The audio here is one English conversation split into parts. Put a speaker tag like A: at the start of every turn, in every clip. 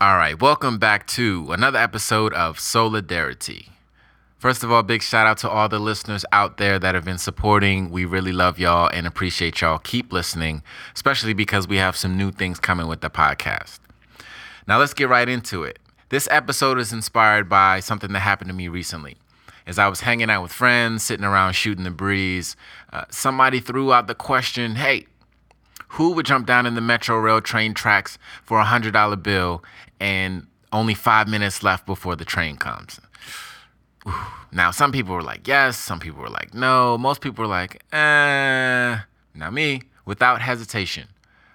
A: All right, welcome back to another episode of Solidarity. First of all, big shout out to all the listeners out there that have been supporting. We really love y'all and appreciate y'all. Keep listening, especially because we have some new things coming with the podcast. Now, let's get right into it. This episode is inspired by something that happened to me recently. As I was hanging out with friends, sitting around shooting the breeze, uh, somebody threw out the question hey, who would jump down in the Metro Rail train tracks for a $100 bill and only five minutes left before the train comes? Now, some people were like, yes. Some people were like, no. Most people were like, eh. Now, me, without hesitation,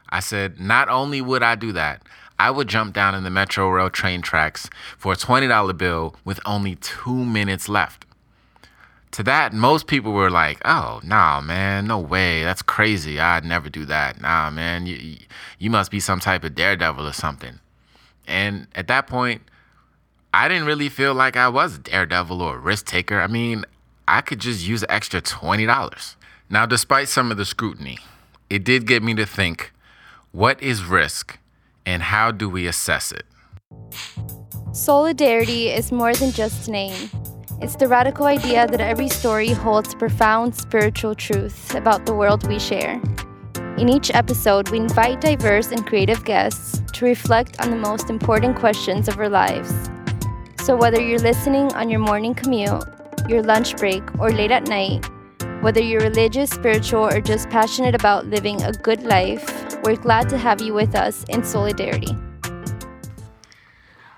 A: I said, not only would I do that, I would jump down in the Metro Rail train tracks for a $20 bill with only two minutes left. To that, most people were like, oh, nah, man, no way. That's crazy. I'd never do that. Nah, man, you, you must be some type of daredevil or something. And at that point, I didn't really feel like I was a daredevil or a risk taker. I mean, I could just use an extra $20. Now, despite some of the scrutiny, it did get me to think what is risk and how do we assess it?
B: Solidarity is more than just a name. It's the radical idea that every story holds profound spiritual truth about the world we share. In each episode, we invite diverse and creative guests to reflect on the most important questions of our lives so, whether you're listening on your morning commute, your lunch break, or late at night, whether you're religious, spiritual, or just passionate about living a good life, we're glad to have you with us in solidarity.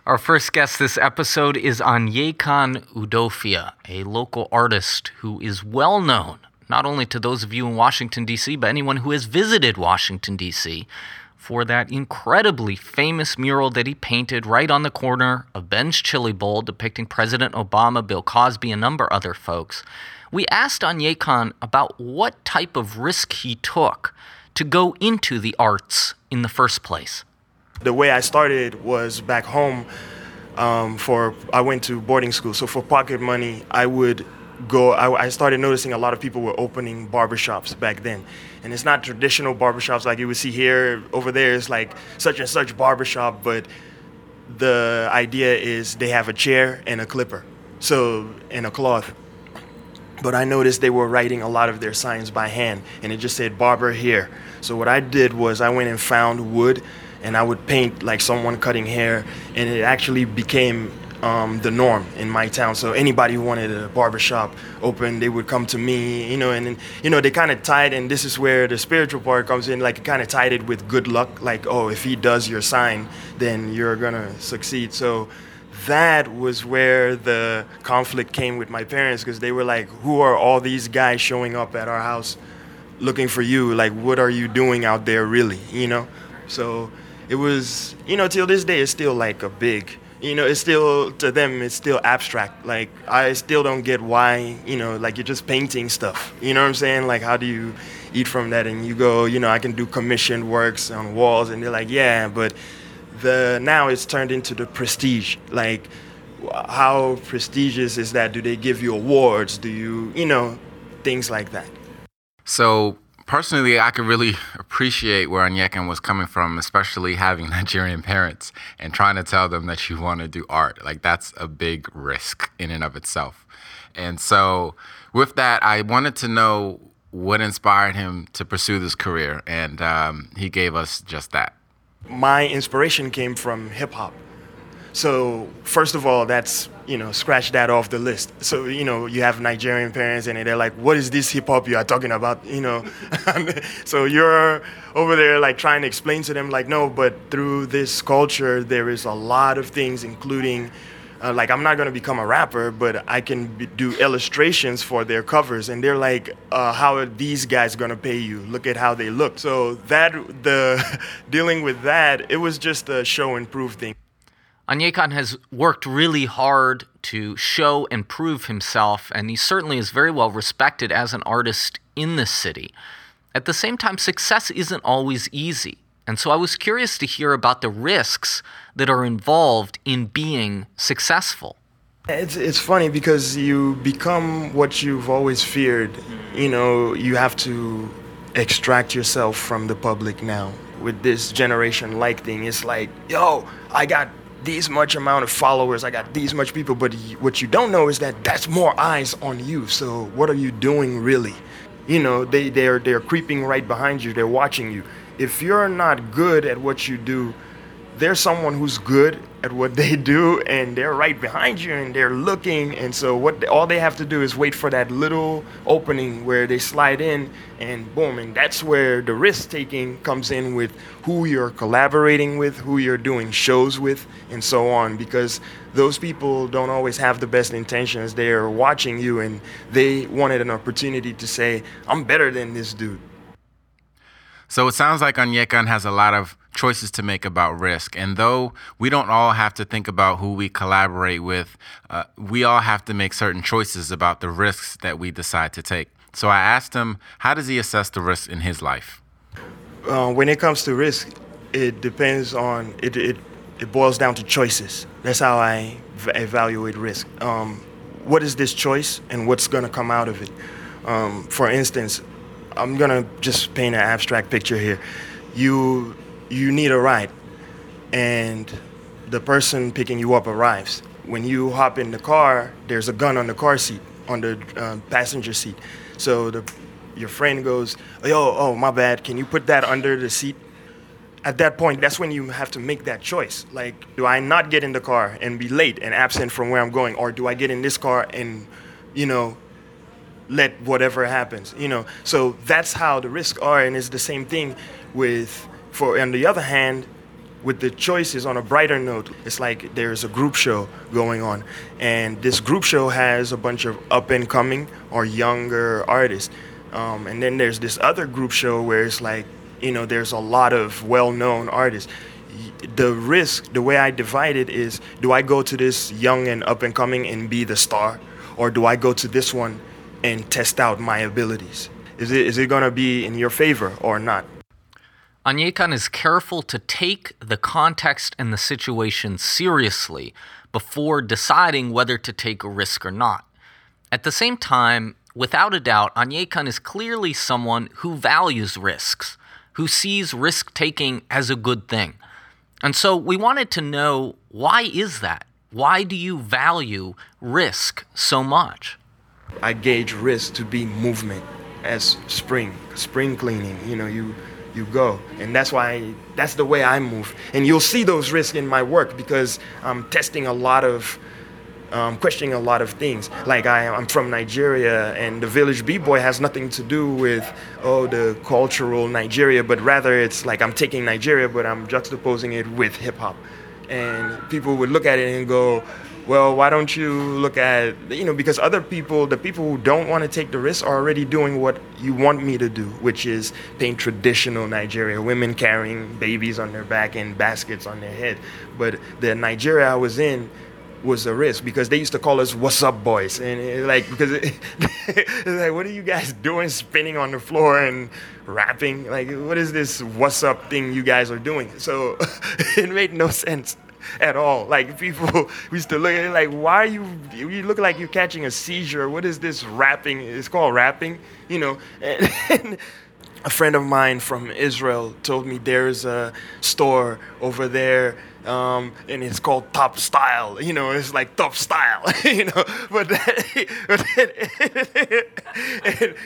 C: Our first guest this episode is Aniekan Udofia, a local artist who is well known not only to those of you in Washington, D.C., but anyone who has visited Washington, D.C for that incredibly famous mural that he painted right on the corner of Ben's Chili Bowl depicting President Obama, Bill Cosby, and a number of other folks. We asked Aniekan about what type of risk he took to go into the arts in the first place.
D: The way I started was back home. Um, for I went to boarding school, so for pocket money, I would go. I, I started noticing a lot of people were opening barbershops back then, and it's not traditional barbershops like you would see here. Over there, it's like such and such barbershop, but the idea is they have a chair and a clipper, so and a cloth. But I noticed they were writing a lot of their signs by hand, and it just said barber here. So what I did was I went and found wood, and I would paint like someone cutting hair, and it actually became um, the norm in my town. So anybody who wanted a barbershop open, they would come to me, you know, and, and you know, they kind of tied, and this is where the spiritual part comes in, like kind of tied it with good luck, like, oh, if he does your sign, then you're gonna succeed. So that was where the conflict came with my parents, because they were like, who are all these guys showing up at our house looking for you? Like, what are you doing out there, really, you know? So it was, you know, till this day, it's still like a big, you know, it's still to them, it's still abstract. Like I still don't get why, you know, like you're just painting stuff. You know what I'm saying? Like how do you eat from that? And you go, you know, I can do commissioned works on walls, and they're like, yeah, but the now it's turned into the prestige. Like how prestigious is that? Do they give you awards? Do you, you know, things like that?
A: So personally, I could really appreciate where Aniekan was coming from, especially having Nigerian parents and trying to tell them that you want to do art. Like, that's a big risk in and of itself. And so, with that, I wanted to know what inspired him to pursue this career, and um, he gave us just that.
D: My inspiration came from hip hop. So, first of all, that's you know, scratch that off the list. So, you know, you have Nigerian parents and they're like, what is this hip hop you are talking about? You know, so you're over there like trying to explain to them, like, no, but through this culture, there is a lot of things, including, uh, like, I'm not going to become a rapper, but I can do illustrations for their covers. And they're like, uh, how are these guys going to pay you? Look at how they look. So, that, the dealing with that, it was just a show and prove thing.
C: Aniekan has worked really hard to show and prove himself, and he certainly is very well respected as an artist in this city. At the same time, success isn't always easy. And so I was curious to hear about the risks that are involved in being successful.
D: It's, it's funny because you become what you've always feared. You know, you have to extract yourself from the public now. with this generation like thing. It's like, yo, I got these much amount of followers, I got these much people, but what you don't know is that that's more eyes on you. So what are you doing really? You know, they they're they're creeping right behind you. They're watching you. If you're not good at what you do, there's someone who's good at what they do and they're right behind you and they're looking and so what all they have to do is wait for that little opening where they slide in and boom and that's where the risk taking comes in with who you're collaborating with who you're doing shows with and so on because those people don't always have the best intentions. They're watching you and they wanted an opportunity to say i'm better than this dude.
A: So it sounds like Aniekan has a lot of choices to make about risk. And though we don't all have to think about who we collaborate with, uh, we all have to make certain choices about the risks that we decide to take. So I asked him, how does he assess the risks in his life?
D: Uh, when it comes to risk, it depends on, it, it, it boils down to choices. That's how I v- evaluate risk. Um, what is this choice and what's going to come out of it? Um, for instance, I'm gonna just paint an abstract picture here. You you need a ride, and the person picking you up arrives. When you hop in the car, there's a gun on the car seat, on the uh, passenger seat. So the your friend goes, "Yo, oh my bad. Can you put that under the seat?" At that point, that's when you have to make that choice. Like, do I not get in the car and be late and absent from where I'm going, or do I get in this car and, you know, let whatever happens, you know. So that's how the risks are, and it's the same thing with. For on the other hand, with the choices on a brighter note, it's like there's a group show going on, and this group show has a bunch of up and coming or younger artists, um, and then there's this other group show where it's like you know there's a lot of well-known artists. The risk, the way I divide it is, do I go to this young and up and coming and be the star, or do I go to this one and test out my abilities. Is it, is it going to be in your favor or not?
C: Aniekan is careful to take the context and the situation seriously before deciding whether to take a risk or not. At the same time, without a doubt, Aniekan is clearly someone who values risks, who sees risk taking as a good thing. And so we wanted to know why is that? Why do you value risk so much?
D: I gauge risk to be movement as spring, spring cleaning. You know, you you go, and that's why that's the way I move. And you'll see those risks in my work because I'm testing a lot of. Um, questioning a lot of things. Like I, I'm from Nigeria, and the village b-boy has nothing to do with oh the cultural Nigeria, but rather it's like I'm taking Nigeria, but I'm juxtaposing it with hip hop, and people would look at it and go, well, why don't you look at, you know, because other people, the people who don't want to take the risk are already doing what you want me to do, which is paint traditional Nigeria, women carrying babies on their back and baskets on their head. But the Nigeria I was in, was a risk because they used to call us "What's up, boys," and it, like because it, it's like, what are you guys doing, spinning on the floor and rapping? Like, what is this "What's up" thing you guys are doing? So it made no sense at all. Like people used to look at it like, why are you? You look like you're catching a seizure. What is this rapping? It's called rapping, you know. And, and a friend of mine from Israel told me there's a store over there um, and it's called Top Style. You know, it's like Top Style. you know, but, then, but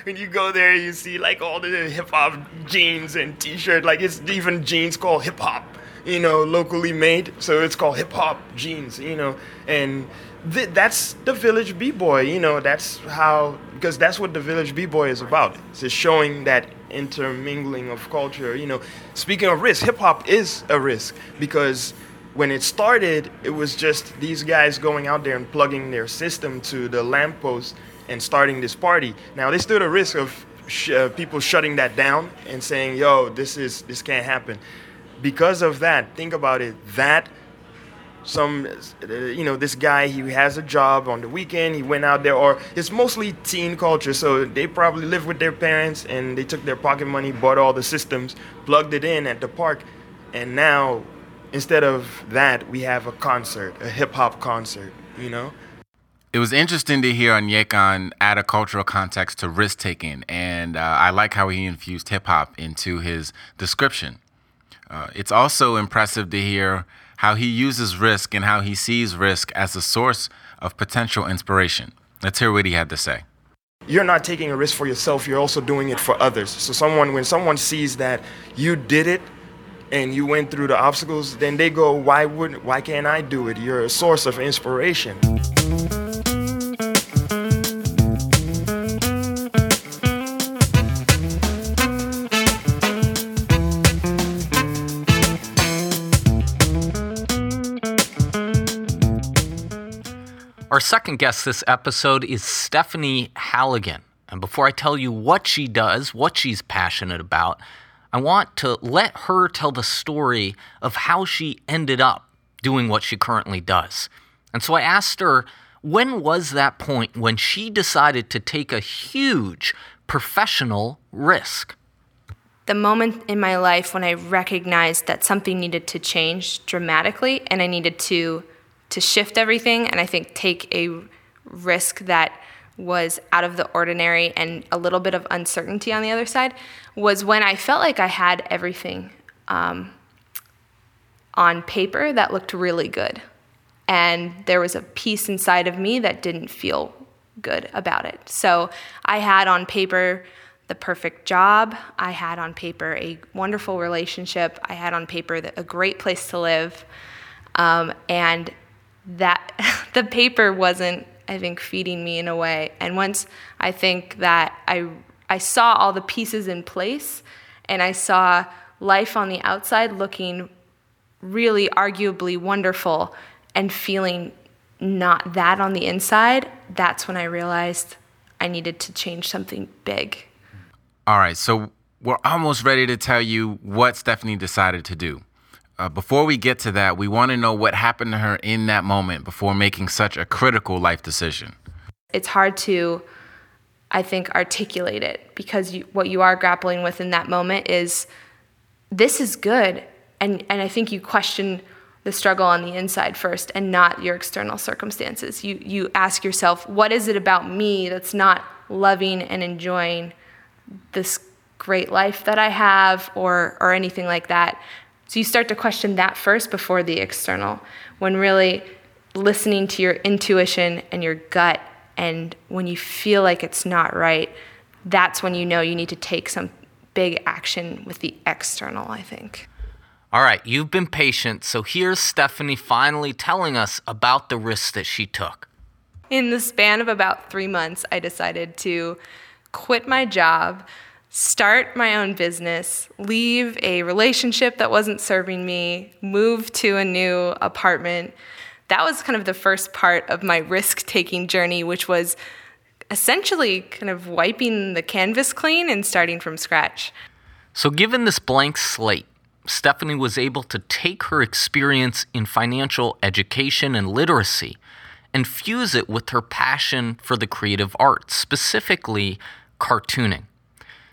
D: when you go there, you see like all the hip hop jeans and T-shirt. Like it's even jeans called hip hop you know, locally made. So it's called hip hop jeans, you know, and th- that's the village b boy. You know, that's how because that's what the village b boy is about. It's showing that intermingling of culture. You know, speaking of risk, hip hop is a risk because when it started, it was just these guys going out there and plugging their system to the lamppost and starting this party. Now they stood a risk of sh- uh, people shutting that down and saying, "Yo, this is this can't happen." Because of that, think about it. That some you know this guy he has a job on the weekend he went out there or it's mostly teen culture so they probably live with their parents and they took their pocket money bought all the systems plugged it in at the park and now instead of that we have a concert a hip-hop concert you know
A: it was interesting to hear Aniekan add a cultural context to risk taking, and uh, I like how he infused hip hop into his description. Uh, it's also impressive to hear how he uses risk and how he sees risk as a source of potential inspiration. Let's hear what he had to say.
D: You're not taking a risk for yourself, you're also doing it for others. So someone when someone sees that you did it and you went through the obstacles, then they go, why wouldn't why can't I do it? You're a source of inspiration.
C: Our second guest this episode is Stephanie Halligan. And before I tell you what she does, what she's passionate about, I want to let her tell the story of how she ended up doing what she currently does. And so I asked her, when was that point when she decided to take a huge professional risk?
E: The moment in my life when I recognized that something needed to change dramatically and I needed to to shift everything and I think take a risk that was out of the ordinary and a little bit of uncertainty on the other side was when I felt like I had everything um, on paper that looked really good. And there was a piece inside of me that didn't feel good about it. So I had on paper the perfect job. I had on paper a wonderful relationship. I had on paper a great place to live. Um, and that the paper wasn't i think feeding me in a way. And once i think that i i saw all the pieces in place and i saw life on the outside looking really arguably wonderful and feeling not that on the inside that's when i realized i needed to change something big.
A: All right so we're almost ready to tell you what stephanie decided to do uh, before we get to that, we want to know what happened to her in that moment before making such a critical life decision.
E: It's hard to, I think, articulate it because you, what you are grappling with in that moment is this is good. And, and I think you question the struggle on the inside first and not your external circumstances. You, you ask yourself, what is it about me that's not loving and enjoying this great life that I have or, or anything like that? So you start to question that first before the external, when really listening to your intuition and your gut, and when you feel like it's not right, that's when you know you need to take some big action with the external, I think.
C: All right, you've been patient, so here's Stephanie finally telling us about the risks that she took.
E: In the span of about three months, I decided to quit my job, start my own business, leave a relationship that wasn't serving me, move to a new apartment. That was kind of the first part of my risk taking journey, which was essentially kind of wiping the canvas clean and starting from scratch.
C: So, given this blank slate, Stephanie was able to take her experience in financial education and literacy and fuse it with her passion for the creative arts, specifically cartooning.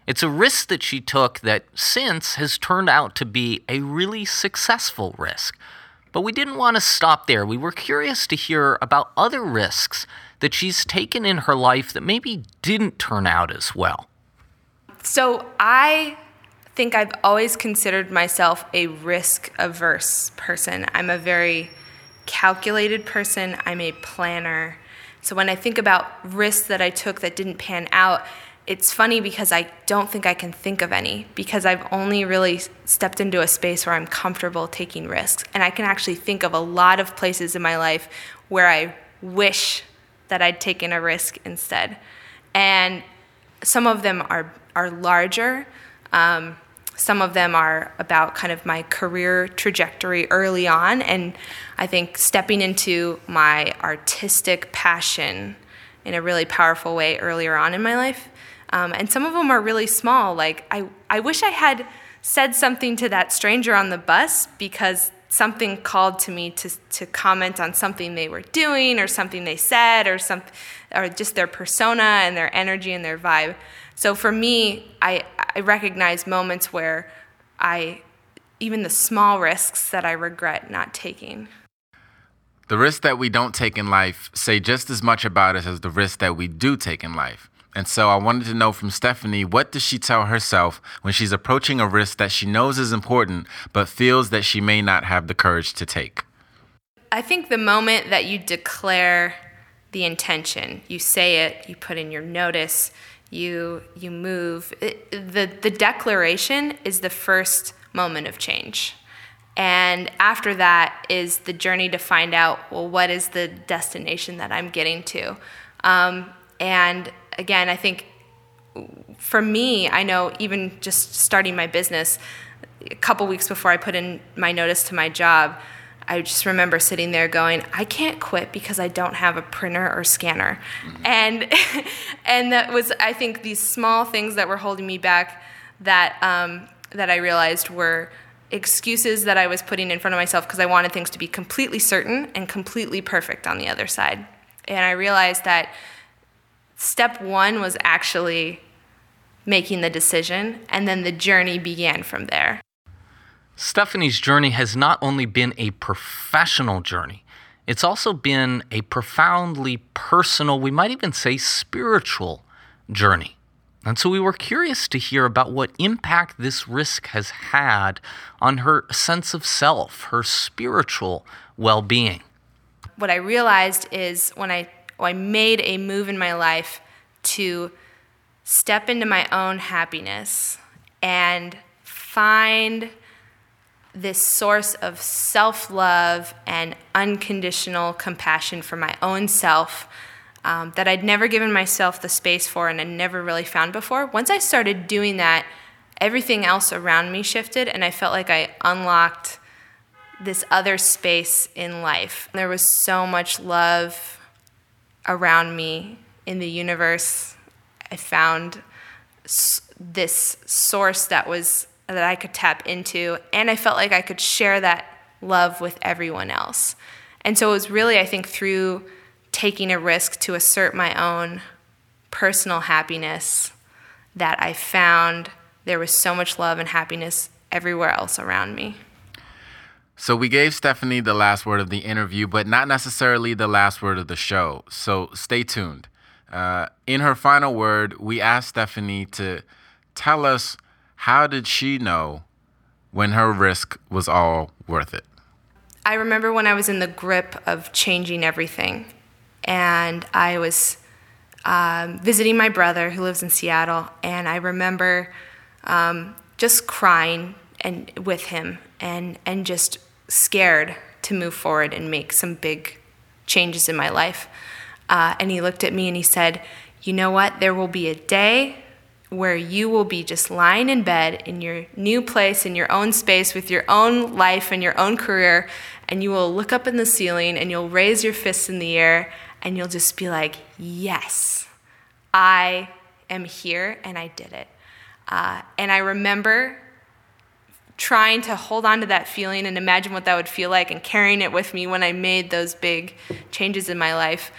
C: It's a risk that she took that since has turned out to be a really successful risk. But we didn't want to stop there. We were curious to hear about other risks that she's taken in her life that maybe didn't turn out as well.
E: So I think I've always considered myself a risk averse person. I'm a very calculated person, I'm a planner. So when I think about risks that I took that didn't pan out, it's funny because I don't think I can think of any because I've only really stepped into a space where I'm comfortable taking risks. And I can actually think of a lot of places in my life where I wish that I'd taken a risk instead. And some of them are, are larger. Um, some of them are about kind of my career trajectory early on. And I think stepping into my artistic passion in a really powerful way earlier on in my life. Um, and some of them are really small. Like, I, I wish I had said something to that stranger on the bus because something called to me to, to comment on something they were doing or something they said or, some, or just their persona and their energy and their vibe. So for me, I, I recognize moments where I, even the small risks that I regret not taking.
A: The risks that we don't take in life say just as much about us as the risks that we do take in life. And so I wanted to know from Stephanie what does she tell herself when she's approaching a risk that she knows is important but feels that she may not have the courage to take?
E: I think the moment that you declare the intention, you say it, you put in your notice, you you move. It, the the declaration is the first moment of change. And after that is the journey to find out, well, what is the destination that I'm getting to? Um, and again, I think for me, I know even just starting my business, a couple weeks before I put in my notice to my job, I just remember sitting there going, I can't quit because I don't have a printer or scanner. Mm-hmm. And and that was I think these small things that were holding me back that um, that I realized were excuses that I was putting in front of myself because I wanted things to be completely certain and completely perfect on the other side. And I realized that step one was actually making the decision, and then the journey began from there.
C: Stephanie's journey has not only been a professional journey, it's also been a profoundly personal, we might even say spiritual journey. And so we were curious to hear about what impact this risk has had on her sense of self, her spiritual well being.
E: What I realized is when I, when I made a move in my life to step into my own happiness and find this source of self love and unconditional compassion for my own self um, that I'd never given myself the space for and I never really found before. Once I started doing that, everything else around me shifted, and I felt like I unlocked this other space in life. There was so much love around me in the universe. I found this source that was that I could tap into, and I felt like I could share that love with everyone else. And so it was really, I think, through taking a risk to assert my own personal happiness that I found there was so much love and happiness everywhere else around me.
A: So we gave Stephanie the last word of the interview, but not necessarily the last word of the show. So stay tuned. Uh, in her final word, we asked Stephanie to tell us how did she know when her risk was all worth it?
E: I remember when I was in the grip of changing everything, and I was um, visiting my brother who lives in Seattle, and I remember um, just crying and with him, and and just scared to move forward and make some big changes in my life. Uh, and he looked at me and he said, "You know what? There will be a day where you will be just lying in bed in your new place, in your own space, with your own life and your own career, and you will look up in the ceiling and you'll raise your fists in the air and you'll just be like, Yes, I am here and I did it. Uh, and I remember trying to hold on to that feeling and imagine what that would feel like and carrying it with me when I made those big changes in my life.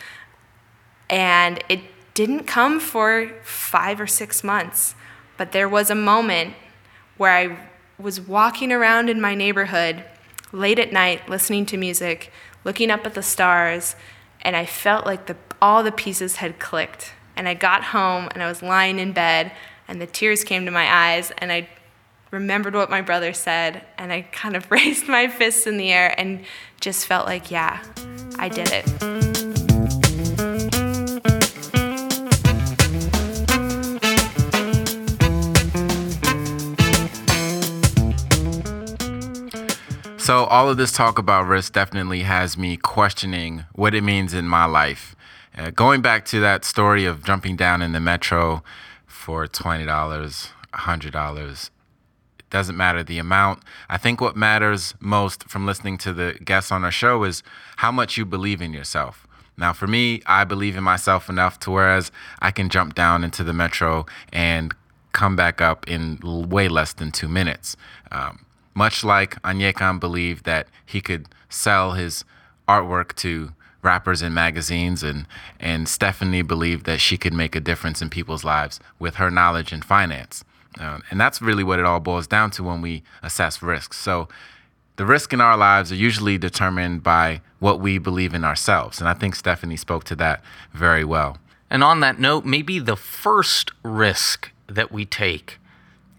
E: And it didn't come for five or six months, but there was a moment where I was walking around in my neighborhood late at night, listening to music, looking up at the stars, and I felt like the, all the pieces had clicked. And I got home and I was lying in bed, and the tears came to my eyes, and I remembered what my brother said, and I kind of raised my fists in the air and just felt like, yeah, I did it.
A: So, all of this talk about risk definitely has me questioning what it means in my life. Uh, going back to that story of jumping down in the metro for $20, $100, it doesn't matter the amount. I think what matters most from listening to the guests on our show is how much you believe in yourself. Now, for me, I believe in myself enough to whereas I can jump down into the metro and come back up in way less than two minutes. Um, much like Aniekan believed that he could sell his artwork to rappers and magazines and and Stephanie believed that she could make a difference in people's lives with her knowledge in finance. Uh, and that's really what it all boils down to when we assess risks. So the risk in our lives are usually determined by what we believe in ourselves. And I think Stephanie spoke to that very well.
C: And on that note, maybe the first risk that we take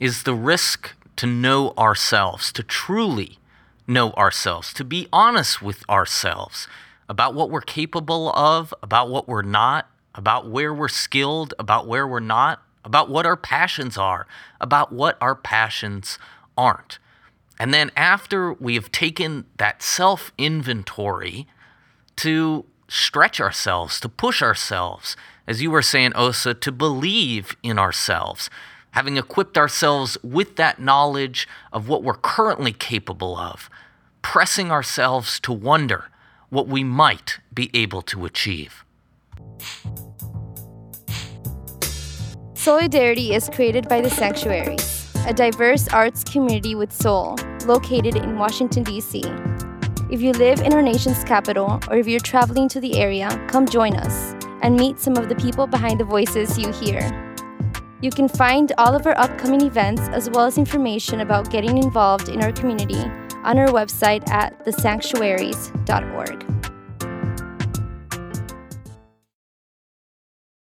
C: is the risk to know ourselves, to truly know ourselves, to be honest with ourselves about what we're capable of, about what we're not, about where we're skilled, about where we're not, about what our passions are, about what our passions aren't. And then after we have taken that self inventory to stretch ourselves, to push ourselves, as you were saying, Osa, to believe in ourselves, having equipped ourselves with that knowledge of what we're currently capable of, pressing ourselves to wonder what we might be able to achieve.
B: Solidarity is created by the Sanctuaries, a diverse arts community with soul, located in Washington, D.C. If you live in our nation's capital or if you're traveling to the area, come join us and meet some of the people behind the voices you hear. You can find all of our upcoming events as well as information about getting involved in our community on our website at thesanctuaries.org.